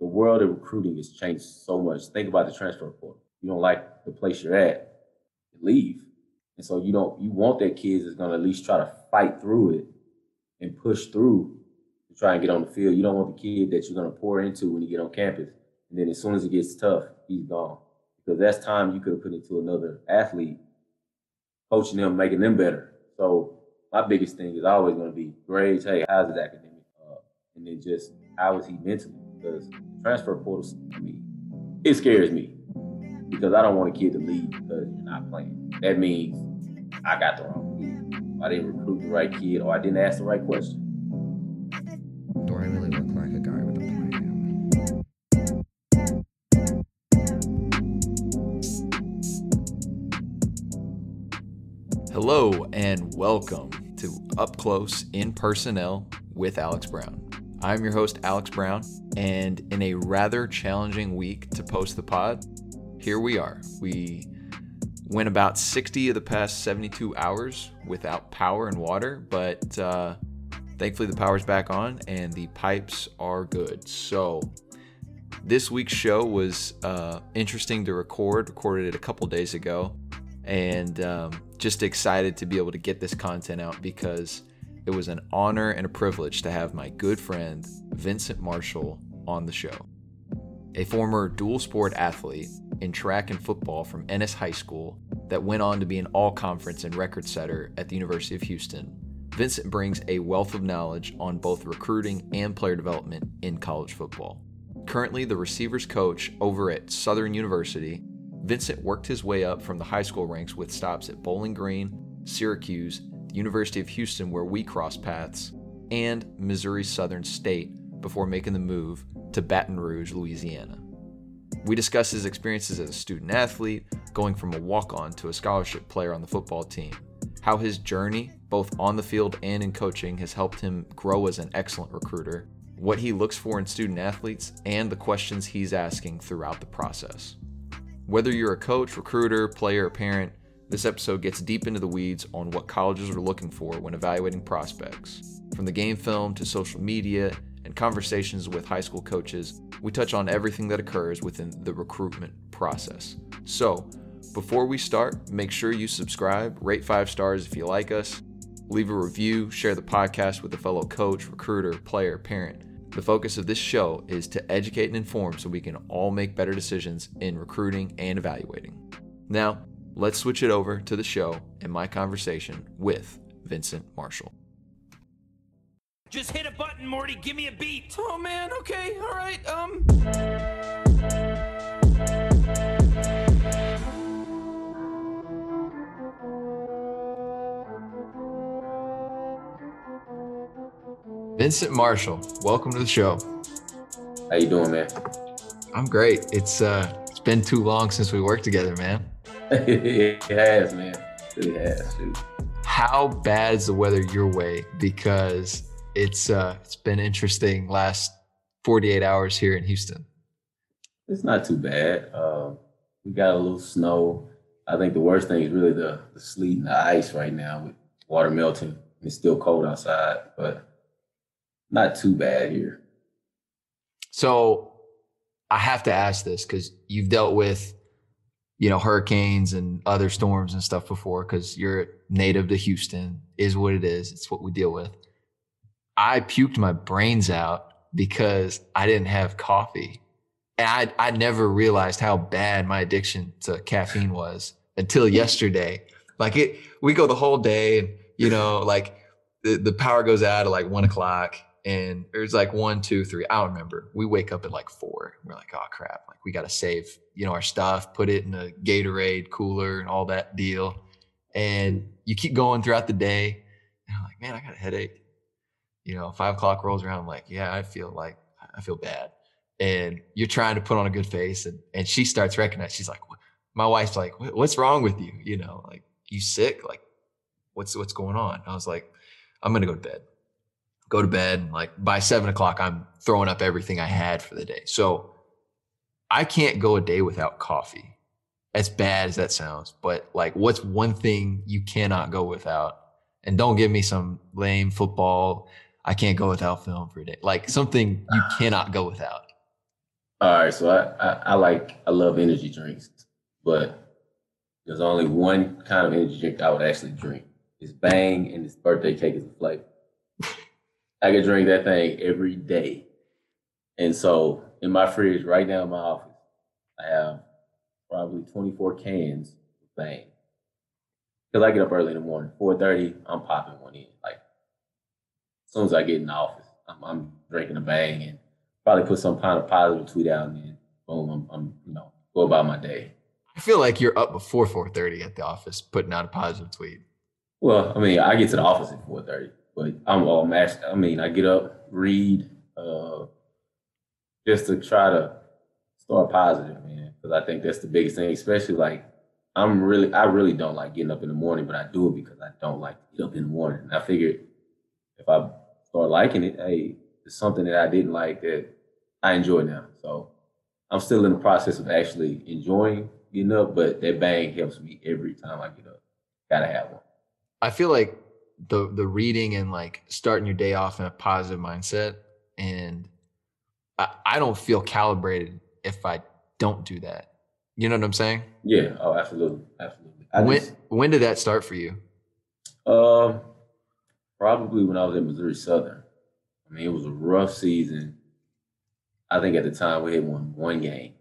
the world of recruiting has changed so much. Think about the transfer portal. You don't like the place you're at, leave. And so you don't you want that kids that's gonna at least try to fight through it and push through to try and get on the field. You don't want the kid that you're gonna pour into when you get on campus. And then as soon as it gets tough, he's gone. Because that's time you could have put into another athlete, coaching them, making them better. So my biggest thing is always gonna be grades, hey, how's his academic? Uh, and then just how is he mentally? Because transfer portal to me, it scares me. Because I don't want a kid to leave because you're not playing. That means I got the wrong kid. I didn't recruit the right kid or I didn't ask the right question. Do I really look like a guy with a plan? Hello and welcome to Up Close in Personnel with Alex Brown. I'm your host, Alex Brown, and in a rather challenging week to post the pod, here we are. We went about 60 of the past 72 hours without power and water, but uh, thankfully the power's back on and the pipes are good. So, this week's show was uh, interesting to record. Recorded it a couple days ago, and um, just excited to be able to get this content out because it was an honor and a privilege to have my good friend Vincent Marshall on the show. A former dual sport athlete in track and football from Ennis High School that went on to be an all conference and record setter at the University of Houston, Vincent brings a wealth of knowledge on both recruiting and player development in college football. Currently the receivers coach over at Southern University, Vincent worked his way up from the high school ranks with stops at Bowling Green, Syracuse, University of Houston, where we crossed paths, and Missouri Southern State before making the move to Baton Rouge, Louisiana. We discuss his experiences as a student athlete, going from a walk on to a scholarship player on the football team, how his journey, both on the field and in coaching, has helped him grow as an excellent recruiter, what he looks for in student athletes, and the questions he's asking throughout the process. Whether you're a coach, recruiter, player, or parent, this episode gets deep into the weeds on what colleges are looking for when evaluating prospects. From the game film to social media and conversations with high school coaches, we touch on everything that occurs within the recruitment process. So, before we start, make sure you subscribe, rate five stars if you like us, leave a review, share the podcast with a fellow coach, recruiter, player, parent. The focus of this show is to educate and inform so we can all make better decisions in recruiting and evaluating. Now, let's switch it over to the show and my conversation with Vincent Marshall. Just hit a button, Morty. Give me a beat. Oh man, okay, all right. Um Vincent Marshall, welcome to the show. How you doing, man? I'm great. It's uh it's been too long since we worked together, man. it has, man. It has, shoot. How bad is the weather your way? Because it's uh it's been interesting last 48 hours here in Houston. It's not too bad. Um, we got a little snow. I think the worst thing is really the, the sleet and the ice right now with water melting. It's still cold outside, but not too bad here. So I have to ask this because you've dealt with, you know, hurricanes and other storms and stuff before because you're native to Houston, is what it is. It's what we deal with. I puked my brains out because I didn't have coffee. And I, I never realized how bad my addiction to caffeine was until yesterday. Like it, we go the whole day and, you know, like the, the power goes out at like one o'clock and there's like one, two, three. I don't remember. We wake up at like four. We're like, oh crap! Like we got to save, you know, our stuff, put it in a Gatorade cooler and all that deal. And you keep going throughout the day. And I'm like, man, I got a headache. You know, five o'clock rolls around. I'm like, yeah, I feel like I feel bad. And you're trying to put on a good face, and and she starts recognizing. She's like, my wife's like, what's wrong with you? You know, like you sick? Like, what's what's going on? I was like, I'm gonna go to bed go to bed. And Like by seven o'clock, I'm throwing up everything I had for the day. So I can't go a day without coffee. As bad as that sounds, but like, what's one thing you cannot go without? And don't give me some lame football. I can't go without film for a day. Like something you cannot go without. All right, so I, I, I like I love energy drinks, but there's only one kind of energy drink I would actually drink. It's Bang and it's birthday cake is a flavor. I could drink that thing every day. And so in my fridge right now in my office, I have probably 24 cans of Bang. Because I get up early in the morning, 4.30, I'm popping one in. Like as soon as I get in the office, I'm, I'm drinking a Bang and probably put some kind of positive tweet out and then boom, I'm, I'm you know, go about my day. I feel like you're up before 4:30 at the office, putting out a positive tweet. Well, I mean, I get to the office at four thirty, but I'm all matched. I mean, I get up, read, uh, just to try to start positive, man. Because I think that's the biggest thing. Especially like, I'm really, I really don't like getting up in the morning, but I do it because I don't like to get up in the morning. And I figured if I start liking it, hey, it's something that I didn't like that I enjoy now. So I'm still in the process of actually enjoying getting up, but that bang helps me every time I get up. Gotta have one. I feel like the the reading and like starting your day off in a positive mindset, and I, I don't feel calibrated if I don't do that. You know what I'm saying? Yeah. Oh, absolutely, absolutely. I when just, when did that start for you? um, probably when I was at Missouri Southern. I mean, it was a rough season. I think at the time we had won one game,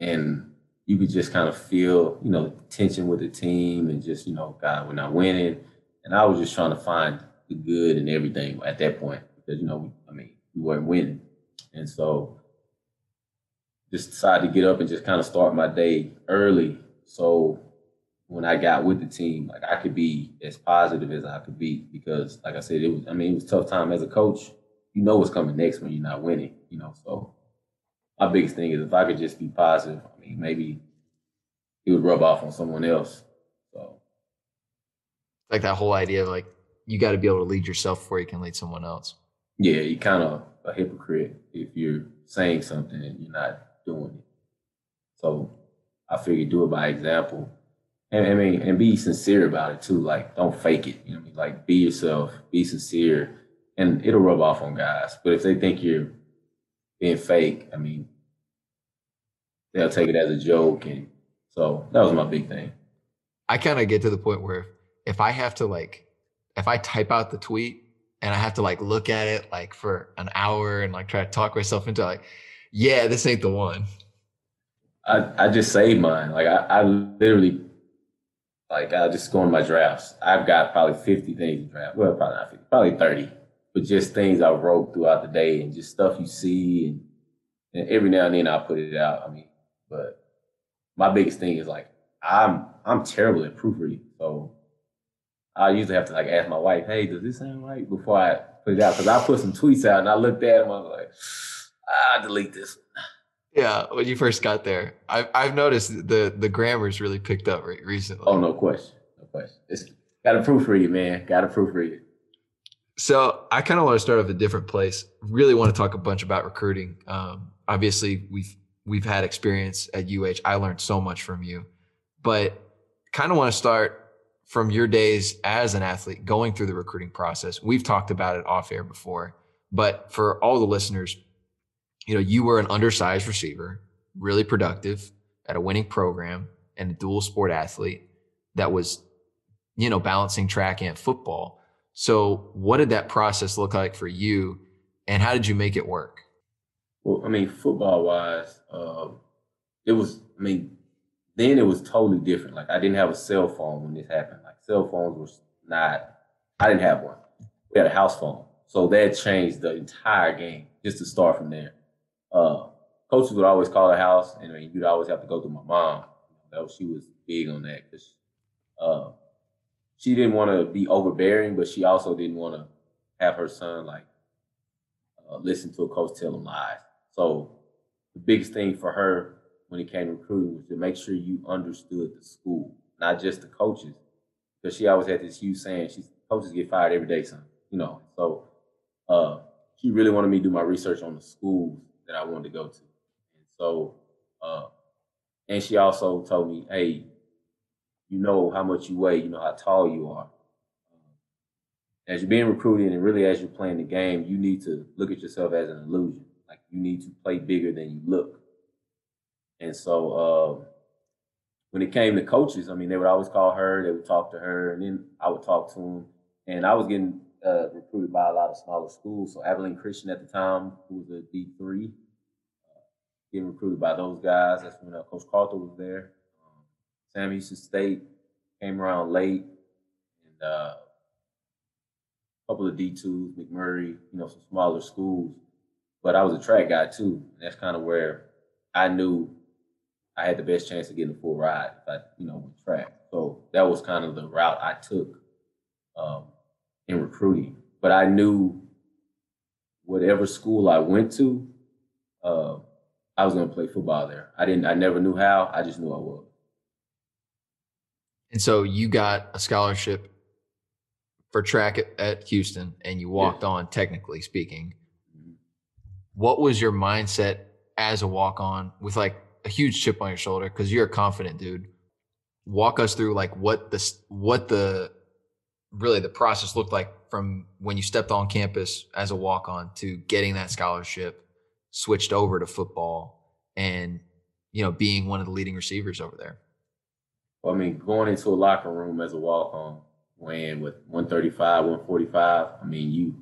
and you could just kind of feel, you know, tension with the team, and just, you know, God, we're not winning. And I was just trying to find the good in everything at that point because, you know, I mean, we weren't winning, and so just decided to get up and just kind of start my day early. So when I got with the team, like I could be as positive as I could be because, like I said, it was. I mean, it was tough time as a coach. You know what's coming next when you're not winning. You know, so my biggest thing is if I could just be positive. I mean, maybe it would rub off on someone else. Like that whole idea of like you got to be able to lead yourself before you can lead someone else. yeah, you're kind of a hypocrite if you're saying something and you're not doing it. So I figured do it by example. And I mean, and be sincere about it too. Like, don't fake it. You know what I mean? Like, be yourself, be sincere, and it'll rub off on guys. But if they think you're being fake, I mean, they'll take it as a joke. And so that was my big thing. I kind of get to the point where if I have to like, if I type out the tweet and I have to like look at it like for an hour and like try to talk myself into like, yeah, this ain't the one. I, I just saved mine. Like I, I literally, like I just go in my drafts. I've got probably 50 things to draft. Well, probably not 50, probably 30. But just things I wrote throughout the day and just stuff you see. And, and every now and then I'll put it out. I mean, but my biggest thing is like, I'm, I'm terrible at proofreading. So I usually have to like ask my wife, hey, does this sound right? Before I put it out. Cause I put some tweets out and I looked at them. I was like, "I delete this. Yeah, when you first got there, I've I've noticed the the grammar's really picked up re- recently. Oh, no question. No question. It's got to proofread it, man. Got to proofread it. So I kind of want to start off a different place. Really want to talk a bunch about recruiting. Um, obviously, we've we've had experience at UH. I learned so much from you, but kind of want to start from your days as an athlete, going through the recruiting process. We've talked about it off air before, but for all the listeners, you know, you were an undersized receiver, really productive at a winning program, and a dual sport athlete that was, you know, balancing track and football. So, what did that process look like for you, and how did you make it work? Well, I mean, football wise, um, it was. I mean, then it was totally different. Like I didn't have a cell phone when this happened. Like cell phones was not. I didn't have one. We had a house phone, so that changed the entire game. Just to start from there, uh, coaches would always call the house, and I mean, you'd always have to go through my mom. She was big on that because uh, she didn't want to be overbearing, but she also didn't want to have her son like uh, listen to a coach tell him lies. So the biggest thing for her when it came to recruiting was to make sure you understood the school, not just the coaches, because she always had this huge saying: "She's coaches get fired every day, son." You know, so uh, she really wanted me to do my research on the schools that I wanted to go to, and so uh, and she also told me, "Hey, you know how much you weigh, you know how tall you are." As you're being recruited and really as you're playing the game, you need to look at yourself as an illusion. Like you need to play bigger than you look. And so uh, when it came to coaches, I mean, they would always call her, they would talk to her, and then I would talk to them. And I was getting uh, recruited by a lot of smaller schools. So Abilene Christian at the time, who was a D three, uh, getting recruited by those guys. That's when uh, Coach Carter was there. Um, Sam Houston State came around late, and uh, a couple of D twos, McMurry, you know, some smaller schools. But I was a track guy too. And that's kind of where I knew I had the best chance of getting a full ride if I, you know, with track. So that was kind of the route I took um, in recruiting. But I knew whatever school I went to, uh, I was going to play football there. I didn't. I never knew how. I just knew I would. And so you got a scholarship for track at, at Houston, and you walked on. Technically speaking, Mhm. what was your mindset as a walk on with like a huge chip on your shoulder because you're a confident dude? Walk us through like what the what the really the process looked like from when you stepped on campus as a walk on to getting that scholarship, switched over to football, and you know being one of the leading receivers over there. Well, I mean, going into a locker room as a walk on, weighing with 135, 145, I mean, you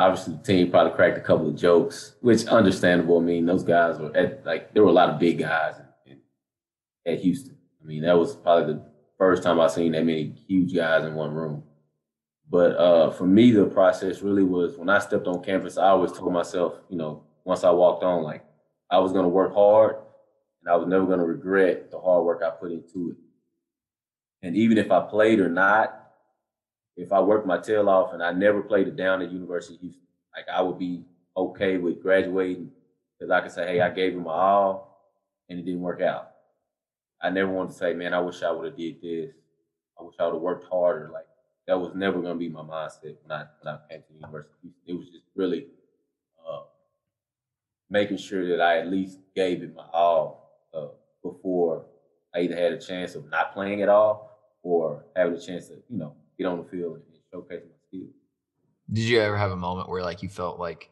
obviously the team probably cracked a couple of jokes, which understandable. I mean, those guys were at like there were a lot of big guys in, in, at Houston. I mean, that was probably the first time I've seen that many huge guys in one room. But uh, for me, the process really was when I stepped on campus. I always told myself, you know, once I walked on, like I was going to work hard, and I was never going to regret the hard work I put into it. And even if I played or not, if I worked my tail off and I never played it down at University of Houston, like I would be okay with graduating because I could say, hey, I gave it my all and it didn't work out. I never wanted to say, man, I wish I would have did this. I wish I would have worked harder. Like that was never going to be my mindset when I when I came to the University of Houston. It was just really uh, making sure that I at least gave it my all uh, before I either had a chance of not playing at all or having a chance to, you know, get on the field and showcase my skills. Did you ever have a moment where like you felt like,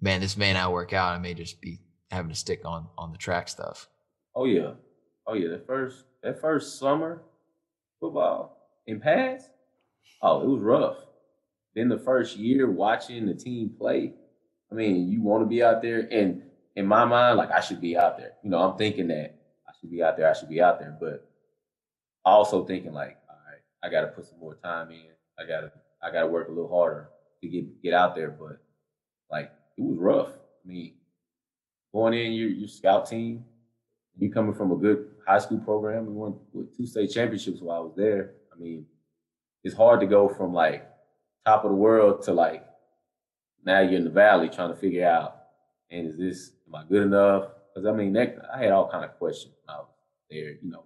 man, this may not work out. I may just be having to stick on on the track stuff. Oh yeah, oh yeah. That first that first summer football in pass, oh it was rough. Then the first year watching the team play, I mean, you want to be out there, and in my mind, like I should be out there. You know, I'm thinking that I should be out there. I should be out there, but also thinking like, I got to put some more time in. I gotta I gotta work a little harder to get get out there. But like it was rough. I mean, going in your your scout team, you coming from a good high school program. We won two state championships while I was there. I mean, it's hard to go from like top of the world to like now you're in the valley trying to figure out, and is this am I good enough? Because I mean, that, I had all kind of questions when I was there, you know.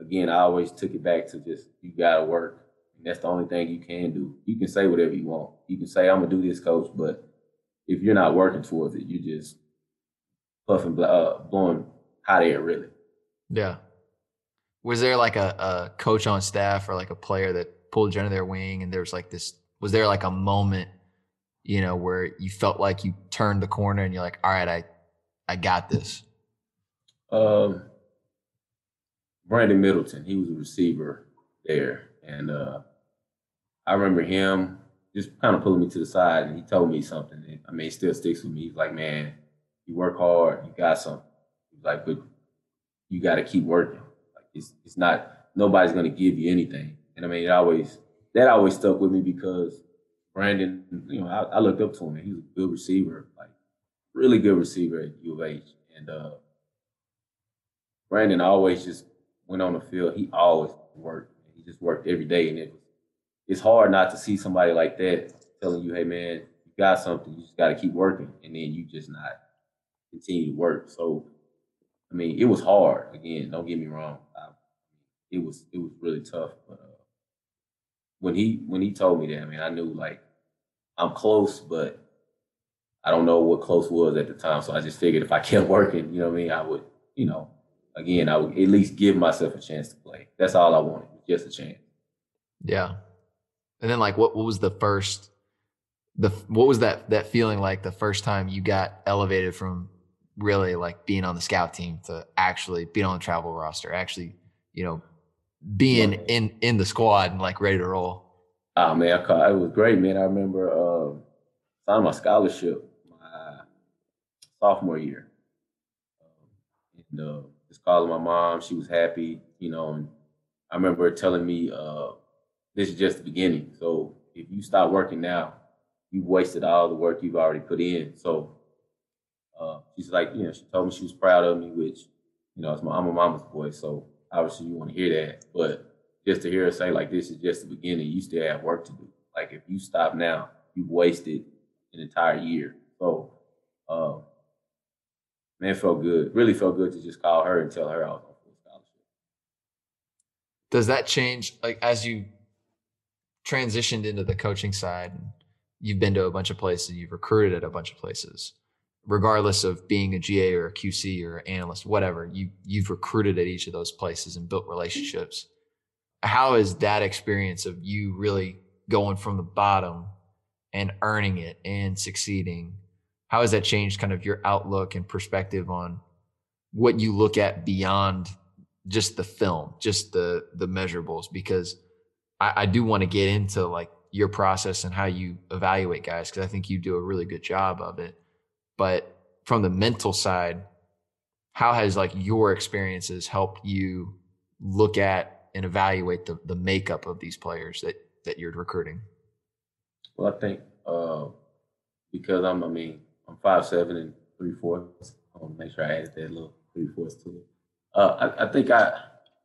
Again, I always took it back to just you gotta work. And that's the only thing you can do. You can say whatever you want. You can say I'm gonna do this, coach, but if you're not working towards it, you're just puffing, uh, blowing hot air, really. Yeah. Was there like a, a coach on staff or like a player that pulled you under their wing and there was like this was there like a moment, you know, where you felt like you turned the corner and you're like, all right, I I got this. Um, Brandon Middleton, he was a receiver there, and uh, I remember him just kind of pulling me to the side, and he told me something. I mean, it still sticks with me. He's like, "Man, you work hard, you got something." He's like, "But you got to keep working. Like, it's it's not nobody's going to give you anything." And I mean, it always that always stuck with me because Brandon, you know, I, I looked up to him. He was a good receiver, like really good receiver at U of H, and uh, Brandon always just went on the field. He always worked. He just worked every day, and it was it's hard not to see somebody like that telling you, "Hey, man, you got something. You just got to keep working," and then you just not continue to work. So, I mean, it was hard. Again, don't get me wrong. I, it was it was really tough, but uh, when he when he told me that, I mean, I knew like I'm close, but I don't know what close was at the time. So I just figured if I kept working, you know what I mean, I would, you know, again, I would at least give myself a chance to play. That's all I wanted, just a chance. Yeah. And then like what what was the first the what was that that feeling like the first time you got elevated from really like being on the scout team to actually being on the travel roster, actually, you know, being Right. in in the squad and like ready to roll. Oh man, I caught, it was great, man. I remember uh, signing my scholarship my sophomore year, um, and uh, just calling my mom. She was happy, you know. And I remember her telling me, uh, "This is just the beginning. So if you stop working now, you've wasted all the work you've already put in." So uh, she's like, you know, she told me she was proud of me, which you know, it's my, I'm a mama's boy, so obviously you want to hear that, but just to hear her say like this is just the beginning you still have work to do like if you stop now you've wasted an entire year so um man it felt good really felt good to just call her and tell her i was on full scholarship Does that change like as you transitioned into the coaching side? and You've been to a bunch of places, you've recruited at a bunch of places, regardless of being a GA or a QC or an analyst, whatever. You you've recruited at each of those places and built relationships. How is that experience of you really going from the bottom and earning it and succeeding? How has that changed kind of your outlook and perspective on what you look at beyond just the film, just the the measurables? Because I, I do want to get into like your process and how you evaluate guys because I think you do a really good job of it. But from the mental side, how has like your experiences helped you look at and evaluate the the makeup of these players that that you're recruiting? well i think uh because i'm i mean i'm five seven and three fourths. I want to make sure i added that little three fourths to it. Uh I, I think i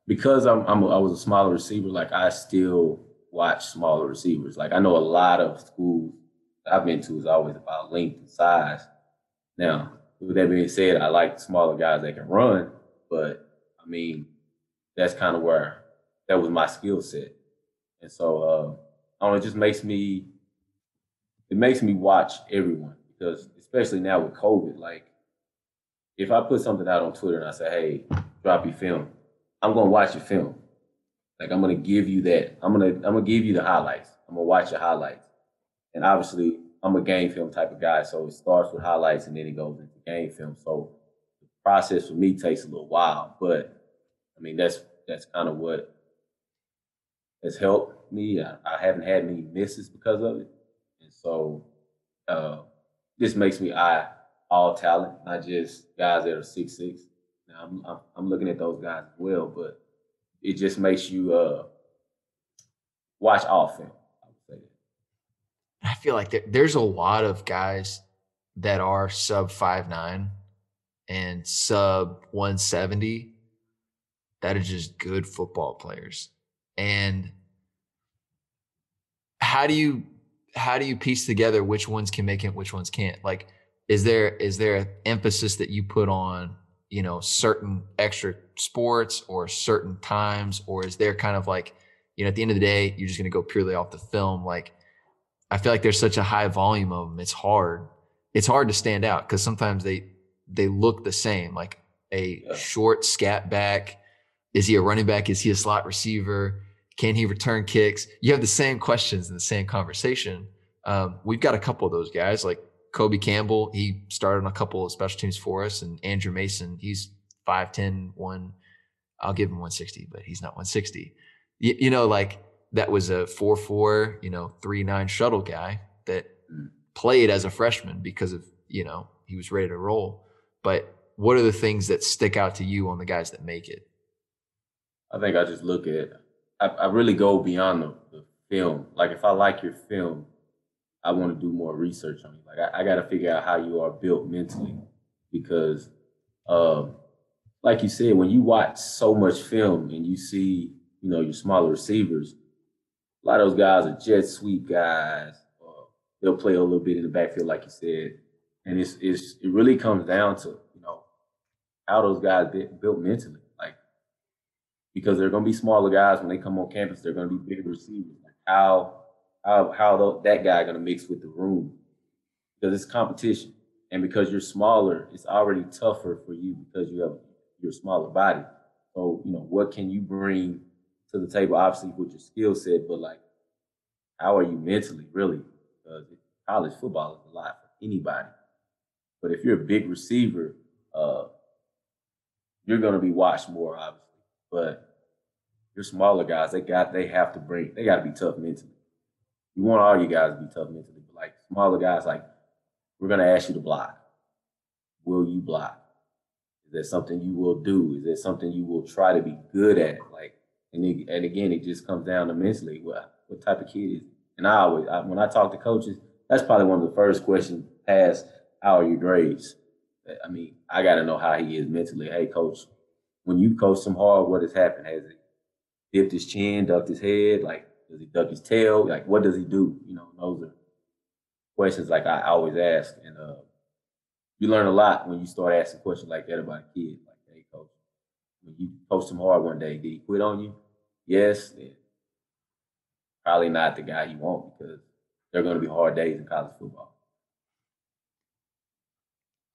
because i'm, I'm a, i was a smaller receiver like i still watch smaller receivers. Like i know a lot of schools i've been to is always about length and size. Now with that being said i like smaller guys that can run but i mean that's kind of where that was my skill set. And so uh I don't know, it just makes me it makes me watch everyone because especially now with COVID, like if I put something out on Twitter and I say, hey, drop your film, I'm gonna watch your film. Like I'm gonna give you that. I'm gonna I'm gonna give you the highlights. I'm gonna watch your highlights. And obviously I'm a game film type of guy, so it starts with highlights and then it goes into game film. So the process for me takes a little while, but I mean that's that's kind of what has helped me. I, I haven't had many misses because of it. And so uh, this makes me eye all talent, not just guys that are six six. Now I'm, I'm I'm looking at those guys as well, but it just makes you uh, watch film. I would say that. I feel like there, there's a lot of guys that are sub five nine and sub 170 that are just good football players. And how do you how do you piece together which ones can make it, which ones can't? Like, is there is there an emphasis that you put on, you know, certain extra sports or certain times, or is there kind of like, you know, at the end of the day, you're just gonna go purely off the film? Like, I feel like there's such a high volume of them. It's hard. It's hard to stand out because sometimes they they look the same. Like a Yeah. short scat back. Is he a running back? Is he a slot receiver? Can he return kicks? You have the same questions in the same conversation. Um, we've got a couple of those guys, like Kobe Campbell. He started on a couple of special teams for us, and Andrew Mason. He's 5'10", one. I'll give him 160, but he's not 160. You, you know, like that was a 4'4", you know, 3'9 shuttle guy that played as a freshman because of, you know, he was ready to roll. But what are the things that stick out to you on the guys that make it? I think I just look at I, I really go beyond the, the film. Like if I like your film, I want to do more research on you. Like I, I got to figure out how you are built mentally because, um, like you said, when you watch so much film and you see, you know, your smaller receivers, a lot of those guys are jet sweep guys. Or they'll play a little bit in the backfield, like you said, and it's it's it really comes down to you know how those guys built mentally. Because they're going to be smaller guys when they come on campus. They're going to be bigger receivers. How how how that guy going to mix with the room? Because it's competition, and because you're smaller, it's already tougher for you because you have your smaller body. So you know what can you bring to the table? Obviously with your skill set, but like how are you mentally really? Because college football is a lot for anybody. But if you're a big receiver, uh, you're going to be watched more, obviously. But your smaller guys, they got they have to bring they got to be tough mentally. You want all you guys to be tough mentally, but like smaller guys, like we're to ask you to block. Will you block? Is that something you will do? Is that something you will try to be good at? Like, and it, and again, it just comes down to mentally. What what type of kid is? It? And I always, I, when I talk to coaches, that's probably one of the first questions past how are your grades? I mean, I got to know how he is mentally. Hey, coach, when you coach him hard, what has happened? Has he dipped his chin, ducked his head? Like, does he duck his tail? Like, what does he do? You know, those are questions like I always ask. And uh, you learn a lot when you start asking questions like that about a kid. Like, hey, coach, when you post him hard one day, did he quit on you? Yes. Then probably not the guy you want because there are going to be hard days in college football.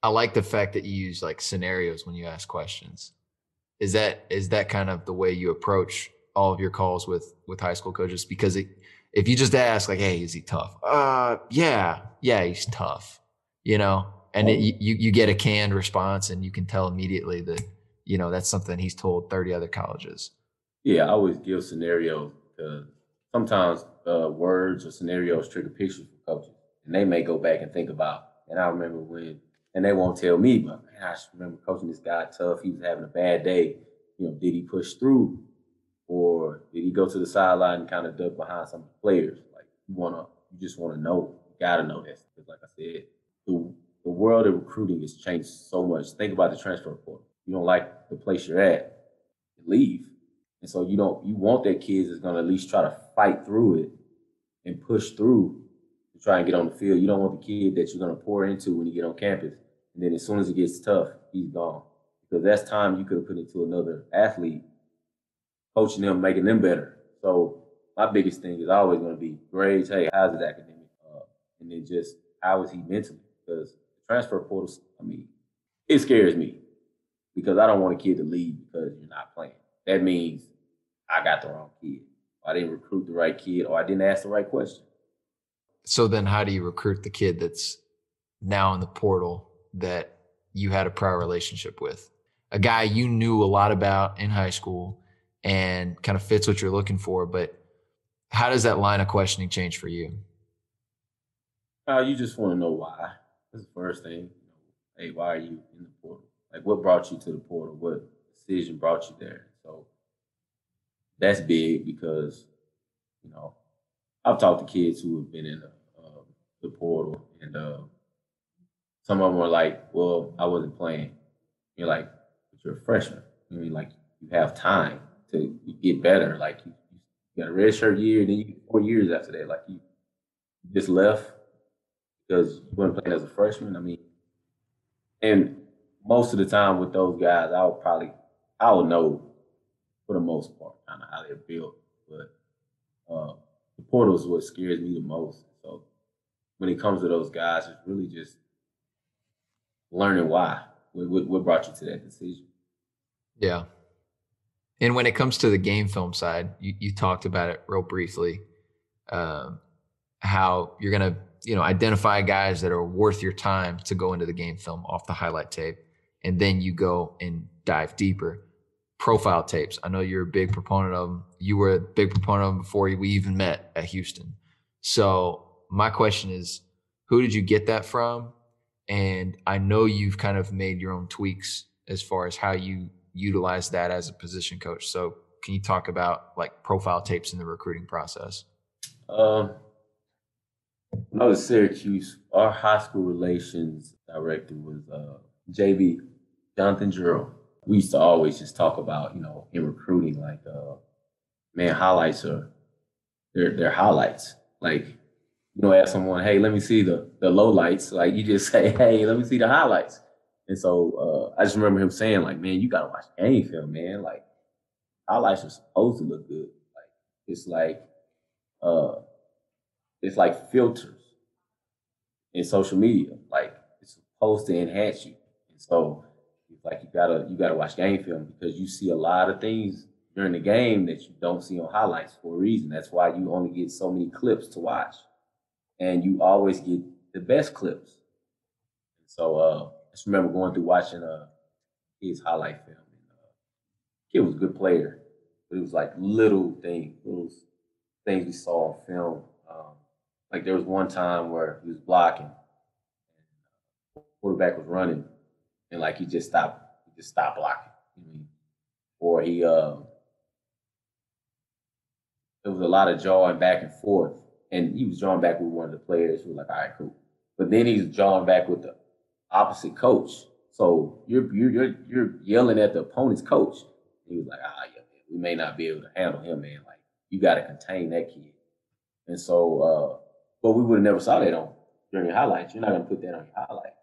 I like the fact that you use like scenarios when you ask questions. Is that is that kind of the way you approach all of your calls with with high school coaches? Because it, if you just ask like, "Hey, is he tough?" Uh, yeah, yeah, he's tough. You know, and it, you you get a canned response, and you can tell immediately that you know that's something he's told thirty other colleges. Yeah, I always give scenarios because sometimes uh, words or scenarios trigger pictures for coaches, and they may go back and think about. And I remember when and they won't tell me, but man, I just remember coaching this guy tough. He was having a bad day. You know, did he push through, or did he go to the sideline and kind of duck behind some players? Like you wanna, you just want to know. You gotta know this because, like I said, the the world of recruiting has changed so much. Think about the transfer portal. You don't like the place you're at, you leave, and so you don't. You want that kid that's gonna at least try to fight through it and push through to try and get on the field. You don't want the kid that you're gonna pour into when you get on campus and then as soon as it gets tough, he's gone. Because that's time you could have put into another athlete, coaching them, making them better. So my biggest thing is always going to be grades. Hey, how's his academic? Uh, and then just how is he mentally? Because the transfer portal, I mean, it scares me because I don't want a kid to leave because you're not playing. That means I got the wrong kid. I didn't recruit the right kid, or I didn't ask the right question. So then, how do you recruit the kid that's now in the portal that you had a prior relationship with, a guy you knew a lot about in high school and kind of fits what you're looking for. But how does that line of questioning change for you? Uh, you just want to know why. That's the first thing. Hey, why are you in the portal? Like, what brought you to the portal? What decision brought you there? So that's big because, you know, I've talked to kids who have been in the, uh, the portal and uh, some of them were like, well, I wasn't playing. You're like, but you're a freshman. I mean, like, you have time to get better. Like, you, you got a red shirt year, then you four years after that. Like, you just left because you weren't playing as a freshman. I mean, and most of the time with those guys, I would probably, I would know for the most part kind of how they're built. But uh, the portal is what scares me the most. So when it comes to those guys, it's really just learning why. What, what brought you to that decision? Yeah. And when it comes to the game film side, you, you talked about it real briefly. Um, how you're gonna, you know, identify guys that are worth your time to go into the game film off the highlight tape, and then you go and dive deeper. Profile tapes. I know you're a big proponent of them. You were a big proponent of them before we even met at Houston. So my question is, who did you get that from? And I know you've kind of made your own tweaks as far as how you utilize that as a position coach. So can you talk about like profile tapes in the recruiting process? Um, when I was Syracuse, our high school relations director was uh, JB Jonathan Gerald. We used to always just talk about, you know, in recruiting, like, uh, man, highlights are they're, they're highlights. Like you know, ask someone, hey, let me see the the low lights. Like you just say, hey, let me see the highlights. And so uh, I just remember him saying, like, man, you gotta watch game film, man. Like highlights are supposed to look good. Like it's like uh it's like filters in social media. Like it's supposed to enhance you. And so it's like you gotta you gotta watch game film because you see a lot of things during the game that you don't see on highlights for a reason. That's why you only get so many clips to watch. and you always get the best clips. And So uh, just remember going through watching uh, his highlight film. And, uh, was a good player, but it was like little things, little things we saw on film. Um, like there was one time where he was blocking, quarterback was running, and like he just stopped, he just stopped blocking. Or he uh, there was a lot of jawing back and forth, and he was drawing back with one of the players who was like, "All right, cool," but then he's drawing back with the opposite coach. So you're you're you're, yelling at the opponent's coach. He was like, "Ah, yeah, man, we may not be able to handle him, man. Like you got to contain that kid." And so, uh, but we would have never saw that on during your highlights. You're not gonna put that on your highlights.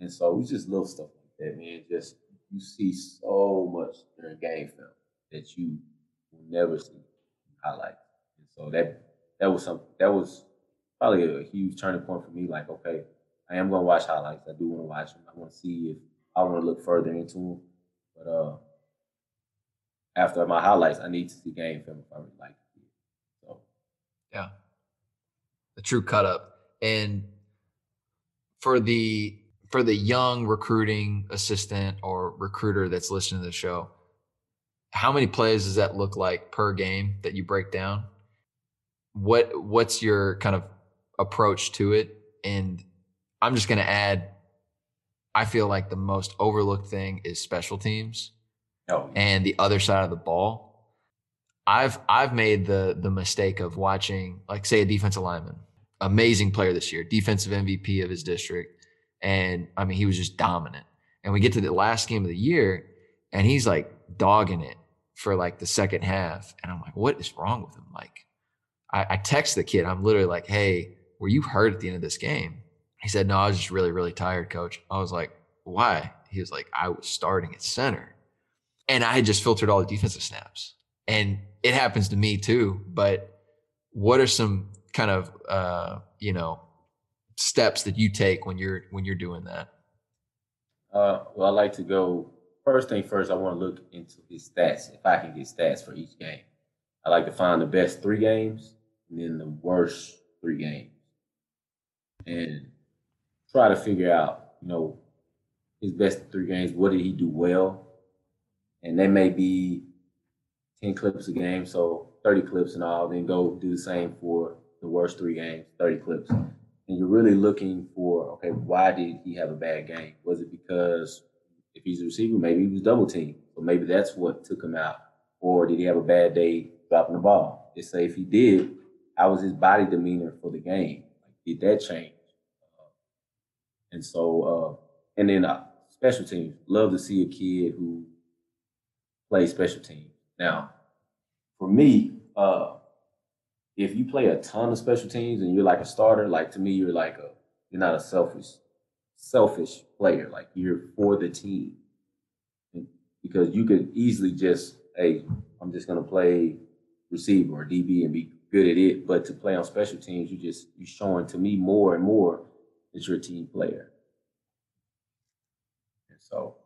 And so it's just little stuff like that, man. Just you see so much during game film that you will never see in highlights. And so that that was some that was probably a huge turning point for me. Like, okay, I am gonna watch highlights. I do want to watch them. I want to see if I want to look further into them. But uh, after my highlights, I need to see game film if I really like it. So Yeah. The true cut up. And for the for the young recruiting assistant or recruiter that's listening to the show, how many plays does that look like per game that you break down? What what's your kind of approach to it? And I'm just going to add I feel like the most overlooked thing is special teams oh, and the other side of the ball. I've I've made the the mistake of watching like say a defensive lineman, amazing player this year, defensive MVP of his district, and I mean he was just dominant. And we get to the last game of the year, and he's like dogging it for like the second half, and I'm like, what is wrong with him? Like, I, I text the kid, I'm literally like, hey, were you hurt at the end of this game? He said, no, I was just really really tired, coach. I was like, why? He was like, I was starting at center and I had just filtered all the defensive snaps. And it happens to me too. But what are some kind of uh, you know steps that you take when you're when you're doing that? Uh, well, I like to go first thing first. I want to look into his stats if I can get stats for each game. I like to find the best three games and then the worst three games, and try to figure out, you know, his best three games. What did he do well? And they may be ten clips a game, so thirty clips and all. Then go do the same for the worst three games, thirty clips and you're really looking for okay, why did he have a bad game? Was it because if he's a receiver, maybe he was double teamed, so maybe that's what took him out, or did he have a bad day dropping the ball? Just say if he did, how was his body demeanor for the game? Did that change? And so, uh, and then uh, special teams. Love to see a kid who plays special teams. Now, for me, uh, if you play a ton of special teams and you're like a starter, like to me, you're like a you're not a selfish selfish player. Like you're for the team. Because you could easily just, hey, I'm just gonna play receiver or DB and be good at it. But to play on special teams, you just you're showing to me more and more that you're team player. And so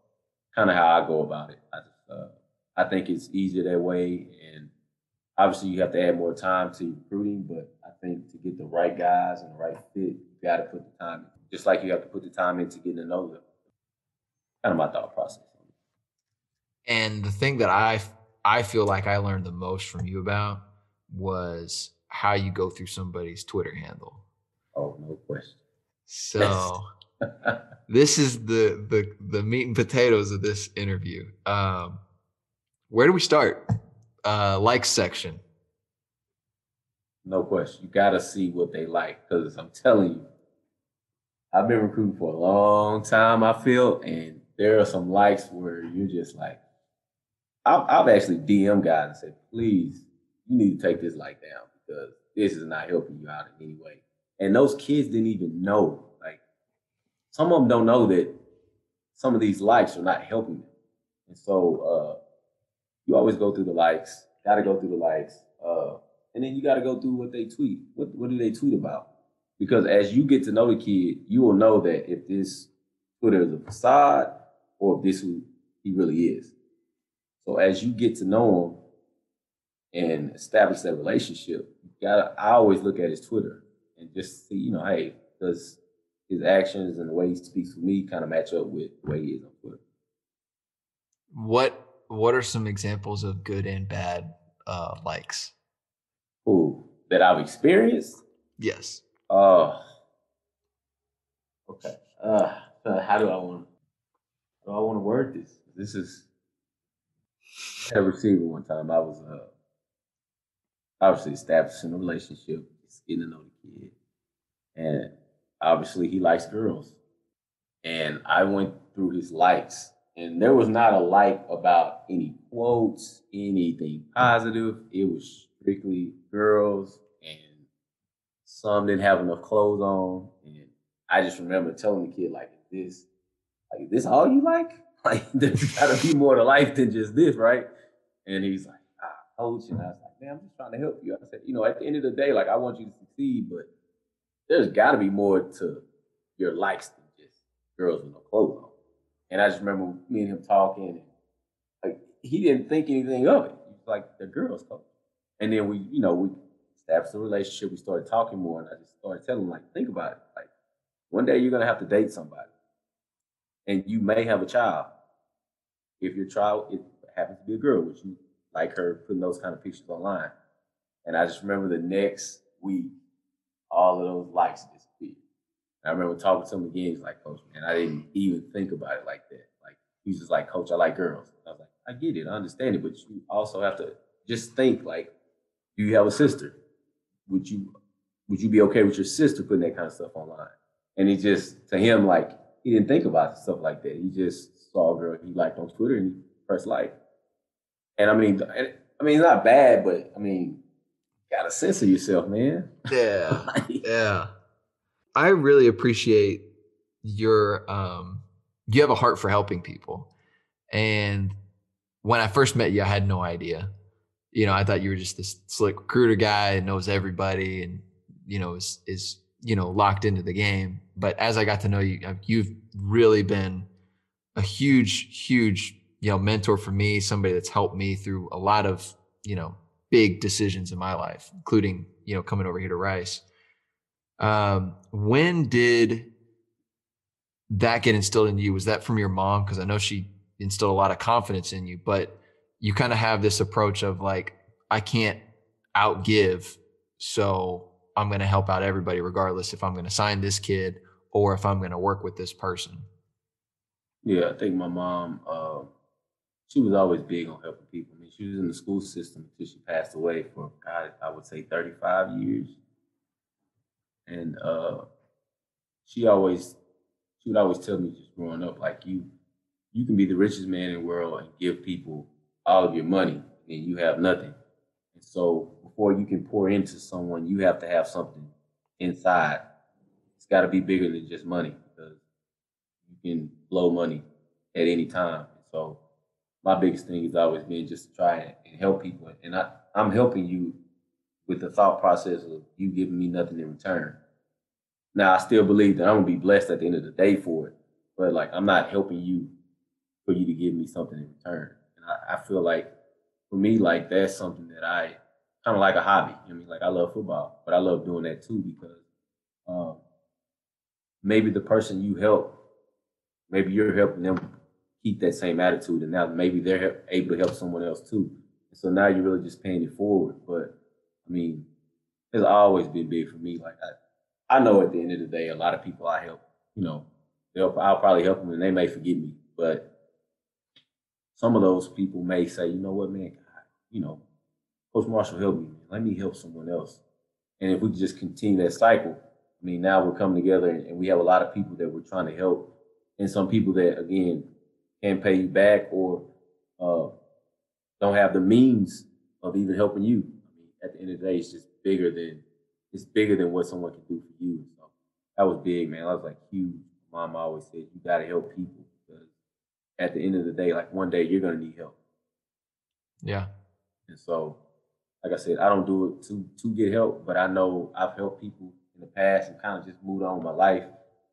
kind of how I go about it. I just, uh, I think it's easier that way and obviously you have to add more time to recruiting, but I think to get the right guys and the right fit, you got to put the time, In. just like you have to put the time into getting to know them. Kind of my thought process. And the thing that I I feel like I learned the most from you about was how you go through somebody's Twitter handle. Oh, no question. So this is the the the meat and potatoes of this interview. Um, where do we start? uh, like section. No question. You got to see what they like because I'm telling you, I've been recruiting for a long time, I feel, and there are some likes where you're just like, I've, I've actually DM guys and said, please, you need to take this like down because this is not helping you out in any way. And those kids didn't even know. Like, some of them don't know that some of these likes are not helping them. And so, uh, you always go through the likes. Got to go through the likes, uh, and then you got to go through what they tweet. What what do they tweet about? Because as you get to know the kid, you will know that if this Twitter is a facade or if this who he really is. So as you get to know him and establish that relationship, you gotta. I always look at his Twitter, and just see, you know, hey, does his actions and the way he speaks with me kind of match up with the way he is on Twitter? What What are some examples of good and bad uh, likes? Who that I've experienced? Yes. Oh, okay. Uh, how do I want? How do I want to word this? This is. I had a receiver one time. I was uh, obviously establishing a relationship, just getting to know the kid, and obviously he likes girls, and I went through his likes, and there was not a like about any quotes, anything positive. It was strictly girls, and some didn't have enough clothes on, and I just remember telling the kid like, "This, like, is this all you like? Like, there's got to be more to life than just this, right?" And he's like, "Ah, coach," and I was like, "Man, I'm just trying to help you." I said, "You know, at the end of the day, like, I want you to succeed, but there's got to be more to your likes than just girls with no clothes on." And I just remember me and him talking, and like, he didn't think anything of it. Like, "The girls, coach." And then we, you know, we established a relationship. We started talking more, and I just started telling him, like, think about it. Like, one day you're gonna have to date somebody, and you may have a child. If your child it happens to be a girl, which you like her putting those kind of pictures online. And I just remember the next week, all of those likes disappeared. And I remember talking to him again. He's like, Coach, man, I didn't even think about it like that. Like he's just like, Coach, I like girls. I was like, I get it, I understand it, but you also have to just think like, do you have a sister? Would you would you be okay with your sister putting that kind of stuff online? And he just to him like he didn't think about stuff like that. He just saw a girl he liked on Twitter and he pressed like. And I mean, and, I mean, it's not bad, but I mean, you gotta censor yourself, man. Yeah. Like, Yeah. I really appreciate your um you have a heart for helping people. And when I first met you, I had no idea. You know, I thought you were just this slick recruiter guy that knows everybody and you know is is you know locked into the game. But as I got to know you, you've really been a huge, huge you know mentor for me. Somebody that's helped me through a lot of you know big decisions in my life, including you know coming over here to Rice. Um, when did that get instilled in you? Was that from your mom? Because I know she instilled a lot of confidence in you, but you kind of have this approach of like, I can't outgive, so I'm going to help out everybody, regardless if I'm going to sign this kid or if I'm going to work with this person. Yeah, I think my mom, uh, she was always big on helping people. I mean, she was in the school system until she passed away for, God, I would say 35 years. And uh, she always, she would always tell me just growing up, like, you, you can be the richest man in the world and give people all of your money and you have nothing. And so before you can pour into someone, you have to have something inside. It's got to be bigger than just money because you can blow money at any time. So my biggest thing has always been just to try and help people. And I, I'm helping you with the thought process of you giving me nothing in return. Now I still believe that I'm gonna be blessed at the end of the day for it, but like I'm not helping you for you to give me something in return. And I, I feel like for me, like that's something that I kind of like a hobby. I mean, like I love football, but I love doing that too because um, maybe the person you help, maybe you're helping them keep that same attitude, and now maybe they're able to help someone else too. So now you're really just paying it forward. But I mean, it's always been big for me. Like I, I know at the end of the day, a lot of people I help, you know, they'll I'll probably help them and they may forget me, but some of those people may say, you know what, man, God, you know, Coach Marshall helped me. Let me help someone else. And if we just continue that cycle, I mean, now we're coming together and we have a lot of people that we're trying to help, and some people that again can't pay you back or uh, don't have the means of even helping you. I mean, at the end of the day, it's just bigger than it's bigger than what someone can do for you. So that was big, man. I was like huge. Mom always said you got to help people because at the end of the day, like one day you're gonna need help. Yeah. And so, like I said, I don't do it to to get help, but I know I've helped people in the past and kind of just moved on with my life.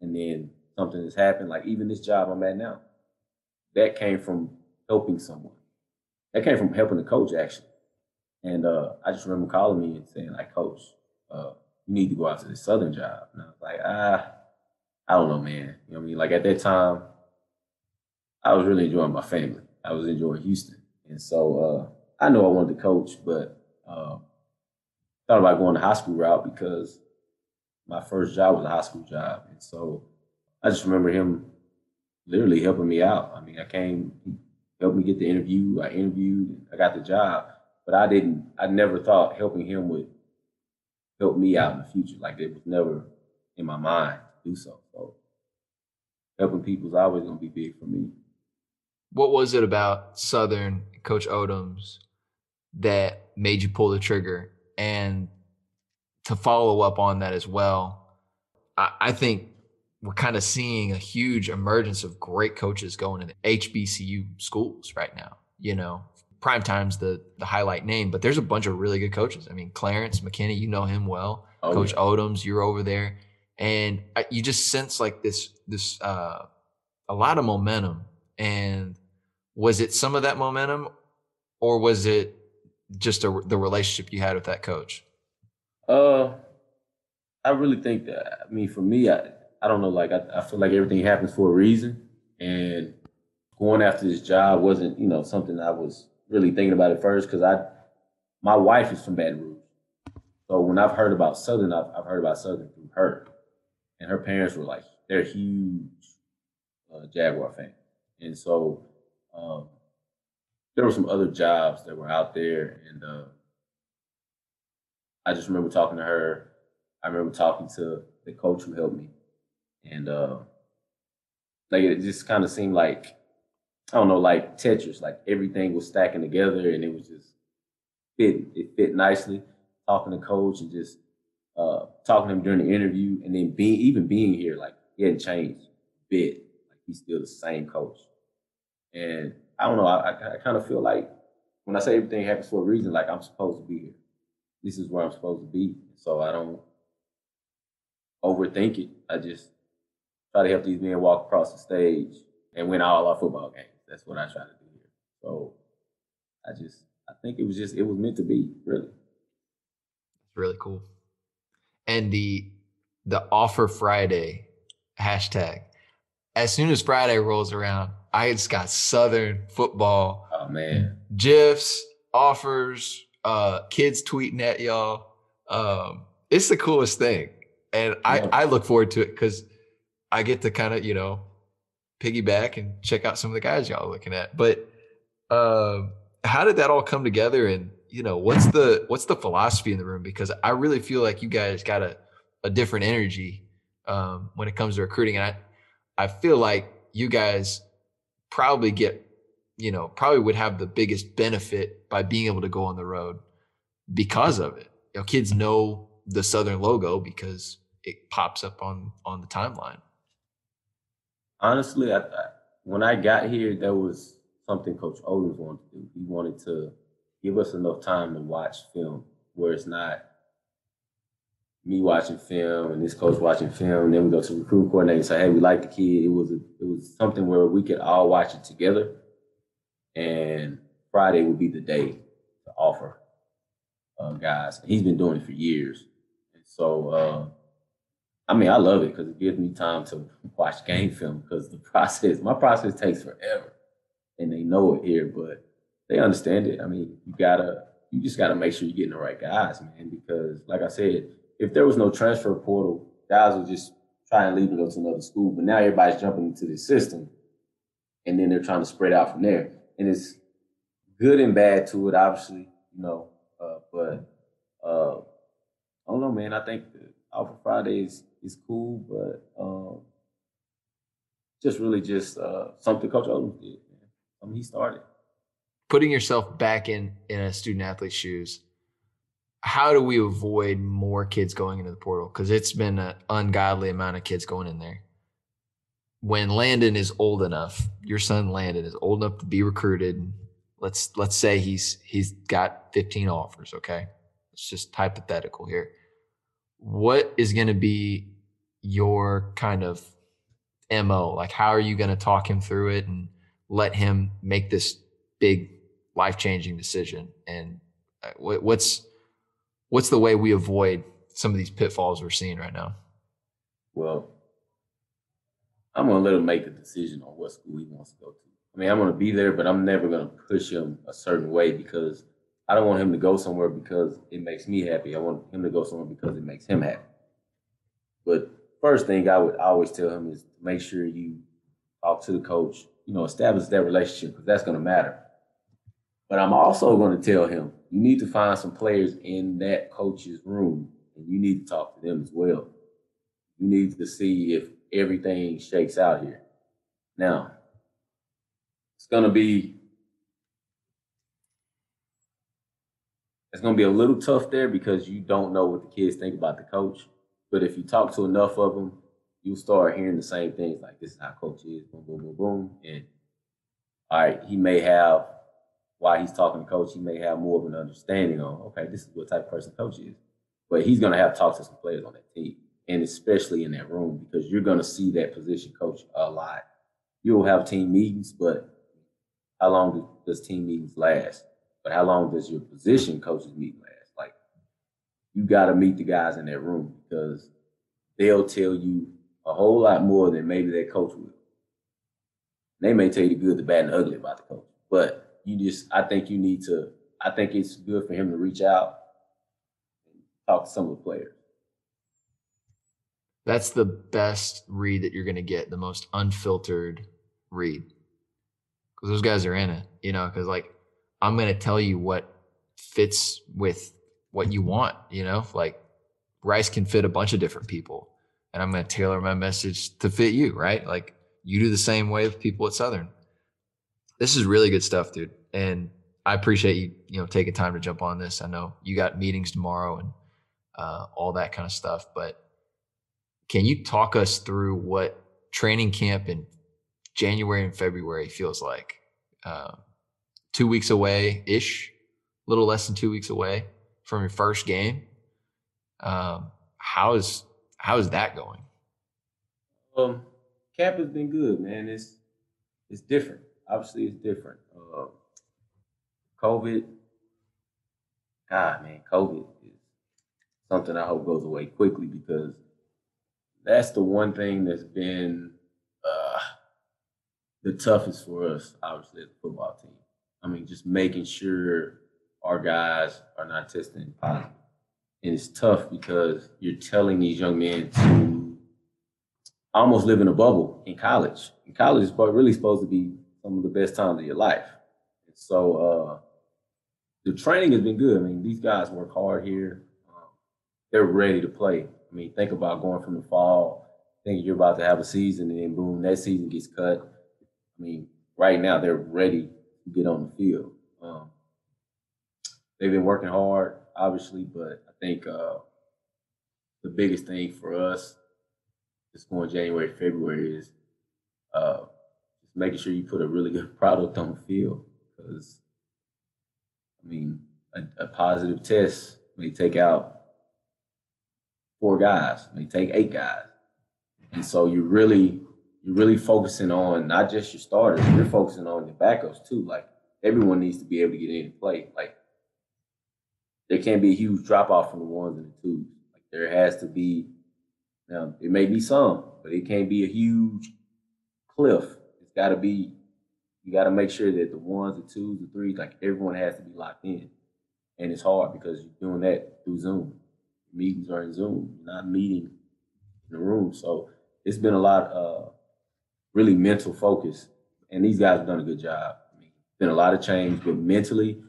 And then something has happened, like even this job I'm at now, that came from helping someone. That came from helping the coach actually. And uh, I just remember calling me and saying, like, Coach, uh, you need to go out to the Southern job. And I was like, ah, I don't know, man. You know what I mean? Like at that time, I was really enjoying my family. I was enjoying Houston. And so uh, I know I wanted to coach, but uh, thought about going the high school route because my first job was a high school job. And so I just remember him literally helping me out. I mean, I came, he helped me get the interview. I interviewed, I got the job, but I didn't, I never thought helping him would help me out in the future. Like it was never in my mind to do so. So helping people is always going to be big for me. What was it about Southern Coach Odums that made you pull the trigger? And to follow up on that as well, I, I think we're kind of seeing a huge emergence of great coaches going into HBCU schools right now. You know, prime time's the the highlight name, but there's a bunch of really good coaches. I mean, Clarence McKinney, you know him well. Oh, Coach yeah. Odums, you're over there, and I, you just sense like this this uh, a lot of momentum. And was it some of that momentum, or was it just a, the relationship you had with that coach? Uh, I really think that. I mean, for me, I I don't know. Like I, I feel like everything happens for a reason, and going after this job wasn't you know something I was really thinking about at first because I my wife is from Baton Rouge, so when I've heard about Southern, I've, I've heard about Southern through her, and her parents were like they're huge uh, Jaguar fan. and so um, there were some other jobs that were out there, and. Uh, I just remember talking to her. I remember talking to the coach who helped me, and uh, like it just kind of seemed like I don't know, like Tetris. Like everything was stacking together, and it was just fit. It fit nicely. Talking to coach and just uh, talking to him during the interview, and then being even being here, like he hadn't changed a bit. Like he's still the same coach, and I don't know. I, I, I kind of feel like when I say everything happens for a reason, like I'm supposed to be here this is where I'm supposed to be. So I don't overthink it. I just try to help these men walk across the stage and win all our football games. That's what I try to do here. So I just I think it was just it was meant to be, really. It's really cool. And the the offer Friday hashtag. As soon as Friday rolls around, I just got Southern football Oh man. gifs, offers, uh, kids tweeting at y'all. Um, it's the coolest thing, and I Yeah. I look forward to it because I get to kind of you know piggyback and check out some of the guys y'all are looking at. But um, how did that all come together? And you know what's the what's the philosophy in the room? Because I really feel like you guys got a a different energy um, when it comes to recruiting, and I I feel like you guys probably get you know, probably would have the biggest benefit by being able to go on the road because of it. You know, kids know the Southern logo because it pops up on on the timeline. Honestly, I, I, when I got here, there was something Coach Odums wanted to do. He wanted to give us enough time to watch film where it's not me watching film and this coach watching film. Then we go to the recruit coordinator and say, "Hey, we like the kid." It was a, it was something where we could all watch it together. And Friday would be the day to offer uh, guys. He's been doing it for years. And so, uh, I mean, I love it because it gives me time to watch game film because the process, my process takes forever. And they know it here, but they understand it. I mean, you gotta, you just gotta make sure you're getting the right guys, man. Because, like I said, if there was no transfer portal, guys would just try and leave and go to another school. But now everybody's jumping into this system, and then they're trying to spread out from there. And it's good and bad to it, obviously, you know. Uh, but uh, I don't know, man. I think the offer Friday is, is cool, but um, just really just uh, something Coach Odom did. Man. I mean, he started. Putting yourself back in in a student athlete's shoes, how do we avoid more kids going into the portal? Because it's been an ungodly amount of kids going in there. When Landon is old enough, your son Landon is old enough to be recruited. Let's let's say he's he's got 15 offers. Okay, it's just hypothetical here. What is going to be your kind of mo? Like, how are you going to talk him through it and let him make this big life changing decision? And uh, what's what's the way we avoid some of these pitfalls we're seeing right now? Well, I'm gonna let him make the decision on what school he wants to go to. I mean, I'm gonna be there, but I'm never gonna push him a certain way because I don't want him to go somewhere because it makes me happy. I want him to go somewhere because it makes him happy. But first thing I would always tell him is make sure you talk to the coach, you know, establish that relationship because that's gonna matter. But I'm also gonna tell him you need to find some players in that coach's room and you need to talk to them as well. You need to see if everything shakes out here. Now, it's gonna be it's gonna be a little tough there because you don't know what the kids think about the coach. But if you talk to enough of them, you'll start hearing the same things like this is how coach is, boom, boom, boom, boom. And all right, he may have while he's talking to coach, he may have more of an understanding on, okay, this is what type of person coach is. But he's gonna have to talk to some players on that team and especially in that room because you're to see that position coach a lot. You'll have team meetings, but how long does team meetings last? But how long does your position coaches meeting last? You got to meet the guys in that room because they'll tell you a whole lot more than maybe that coach will. They may tell you the good, the bad, and the ugly about the coach, but you just, I think you need to, I think it's good for him to reach out and talk to some of the players that's the best read that you're going to get, the most unfiltered read. Because those guys are in it, you know, because like I'm going to tell you what fits with what you want, you know, like Rice can fit a bunch of different people. And I'm going to tailor my message to fit you, right? Like you do the same way with people at Southern. This is really good stuff, dude. And I appreciate you, you know, taking time to jump on this. I know you got meetings tomorrow and uh, all that kind of stuff, but can you talk us through what training camp in January and February feels like? Uh, two weeks away ish, a little less than two weeks away from your first game. Um, how is how is that going? Um, camp has been good, man. It's it's different. Obviously, it's different. Uh, COVID, God, man, COVID is something I hope goes away quickly because that's the one thing that's been uh, the toughest for us, obviously, as a football team. I mean, just making sure our guys are not testing positive. And it's tough because you're telling these young men to almost live in a bubble in college. In college is really supposed to be some of the best times of your life. And so uh, the training has been good. I mean, these guys work hard here. Um, they're ready to play. I mean, think about going from the fall, thinking you're about to have a season, and then boom, that season gets cut. I mean, right now they're ready to get on the field. They've been working hard, obviously, but I think uh, the biggest thing for us, just going January, February, is uh, just making sure you put a really good product on the field. Because, I mean, a, a positive test may take out four guys, they take eight guys. And so you really you're really focusing on not just your starters, you're focusing on your backups too. Like everyone needs to be able to get in and play. Like there can't be a huge drop off from the ones and the twos. Like there has to be now it may be some, but it can't be a huge cliff. It's gotta be you gotta make sure that the ones, the twos, the threes, like everyone has to be locked in. And it's hard because you're doing that through Zoom meetings are in Zoom, not meeting in the room. So it's been a lot of really mental focus. And these guys have done a good job. I mean, been a lot of change, but mentally,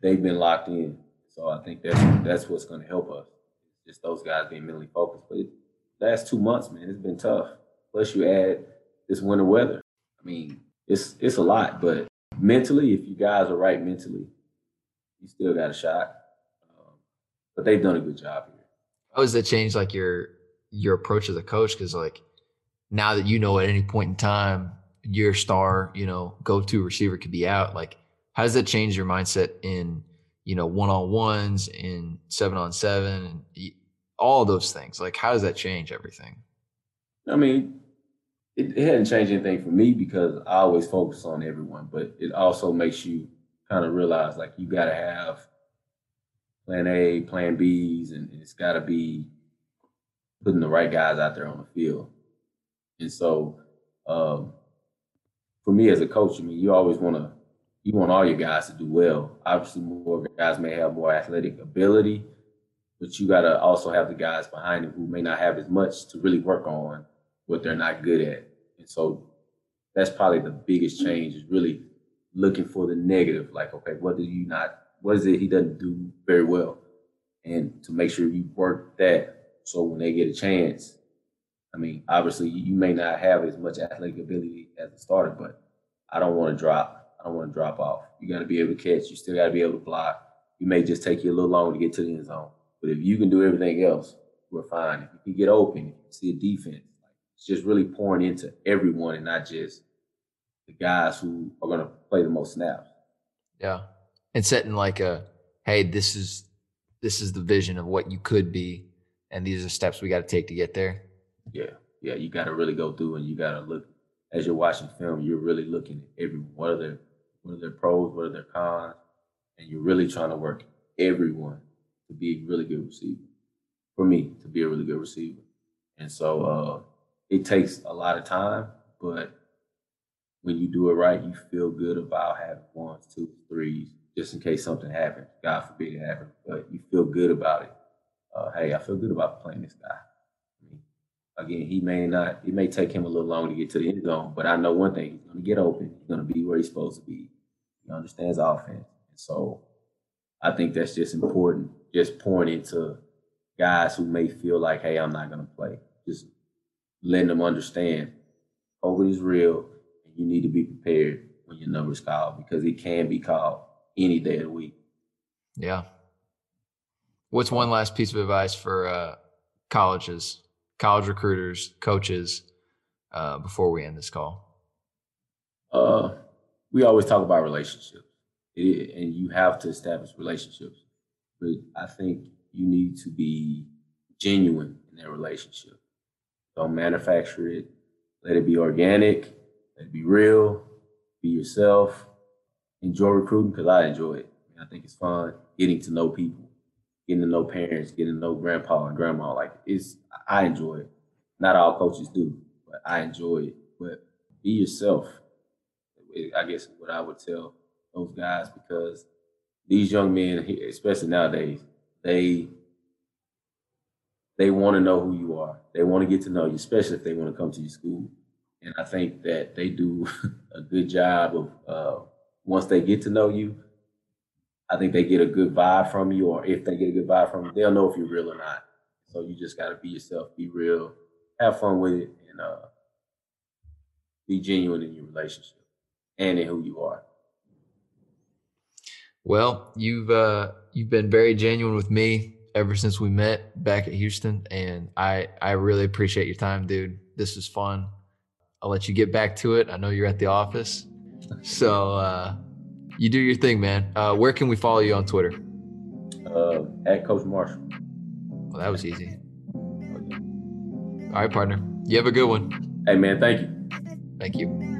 they've been locked in. So I think that's that's what's going to help us. Just those guys being mentally focused. But it, last two months, man, it's been tough. Plus, you add this winter weather. I mean, it's it's a lot. But mentally, if you guys are right mentally, you still got a shot um, but they've done a good job here. How has that changed like your your approach as a coach? Because like now that you know at any point in time your star, you know, go to receiver could be out. Like, how does that change your mindset in you know one on ones, in seven on seven, and all those things? Like, how does that change everything? I mean, it, it hadn't changed anything for me because I always focus on everyone, but it also makes you kind of realize like you got to have plan A, plan Bs, and it's got to be putting the right guys out there on the field. And so, um, for me as a coach, I mean, you always want to you want all your guys to do well. Obviously, more guys may have more athletic ability, but you got to also have the guys behind them who may not have as much to really work on what they're not good at. And so, that's probably the biggest change is really looking for the negative. Like, okay, what do you not? What is it he doesn't do very well? And to make sure you work that so when they get a chance, I mean, obviously you may not have as much athletic ability as a starter, but I don't want to drop. I don't want to drop off. You got to be able to catch. You still got to be able to block. You may just take you a little longer to get to the end zone, but if you can do everything else, we're fine. If you can get open, if you see a defense, it's just really pouring into everyone and not just the guys who are going to play the most snaps. Yeah, and setting like a, hey, this is this is the vision of what you could be and these are steps we got to take to get there. Yeah, yeah, you got to really go through and you got to look as you're watching film. You're really looking at every one of their what are their pros? What are their cons? And you're really trying to work everyone to be a really good receiver. For me, to be a really good receiver, and so uh, it takes a lot of time, but when you do it right, you feel good about having ones, twos, threes, just in case something happens. God forbid it happens, but you feel good about it uh, hey, I feel good about playing this guy. I mean, again, he may not, it may take him a little longer to get to the end zone, but I know one thing: he's going to get open. He's going to be where he's supposed to be. He understands offense, and so I think that's just important. Just pouring into guys who may feel like, hey, I'm not going to play. Just letting them understand COVID is real, and you need to be prepared when your number is called because it can be called any day of the week. Yeah. What's one last piece of advice for uh, colleges, college recruiters, coaches uh, before we end this call? Uh, we always talk about relationships, and you have to establish relationships. But I think you need to be genuine in that relationship. Don't manufacture it. Let it be organic. Let it be real. Be yourself. Enjoy recruiting because I enjoy it. I think it's fun getting to know people getting to know parents, getting to know grandpa and grandma. Like it's, I enjoy it. Not all coaches do, but I enjoy it. But be yourself. I guess what I would tell those guys because these young men, especially nowadays, they they want to know who you are. They want to get to know you, especially if they want to come to your school. And I think that they do a good job of uh, once they get to know you, I think they get a good vibe from you, or if they get a good vibe from you, they'll know if you're real or not. So you just got to be yourself, be real, have fun with it, and uh, be genuine in your relationship and in who you are. Well, you've uh, you've been very genuine with me ever since we met back at Houston, and I I really appreciate your time, dude. This was fun. I'll let you get back to it. I know you're at the office, so. Uh, you do your thing, man. Uh, where can we follow you on Twitter? Uh, at Coach Marshall. Well, that was easy. All right, partner. You have a good one. Hey, man. Thank you. Thank you.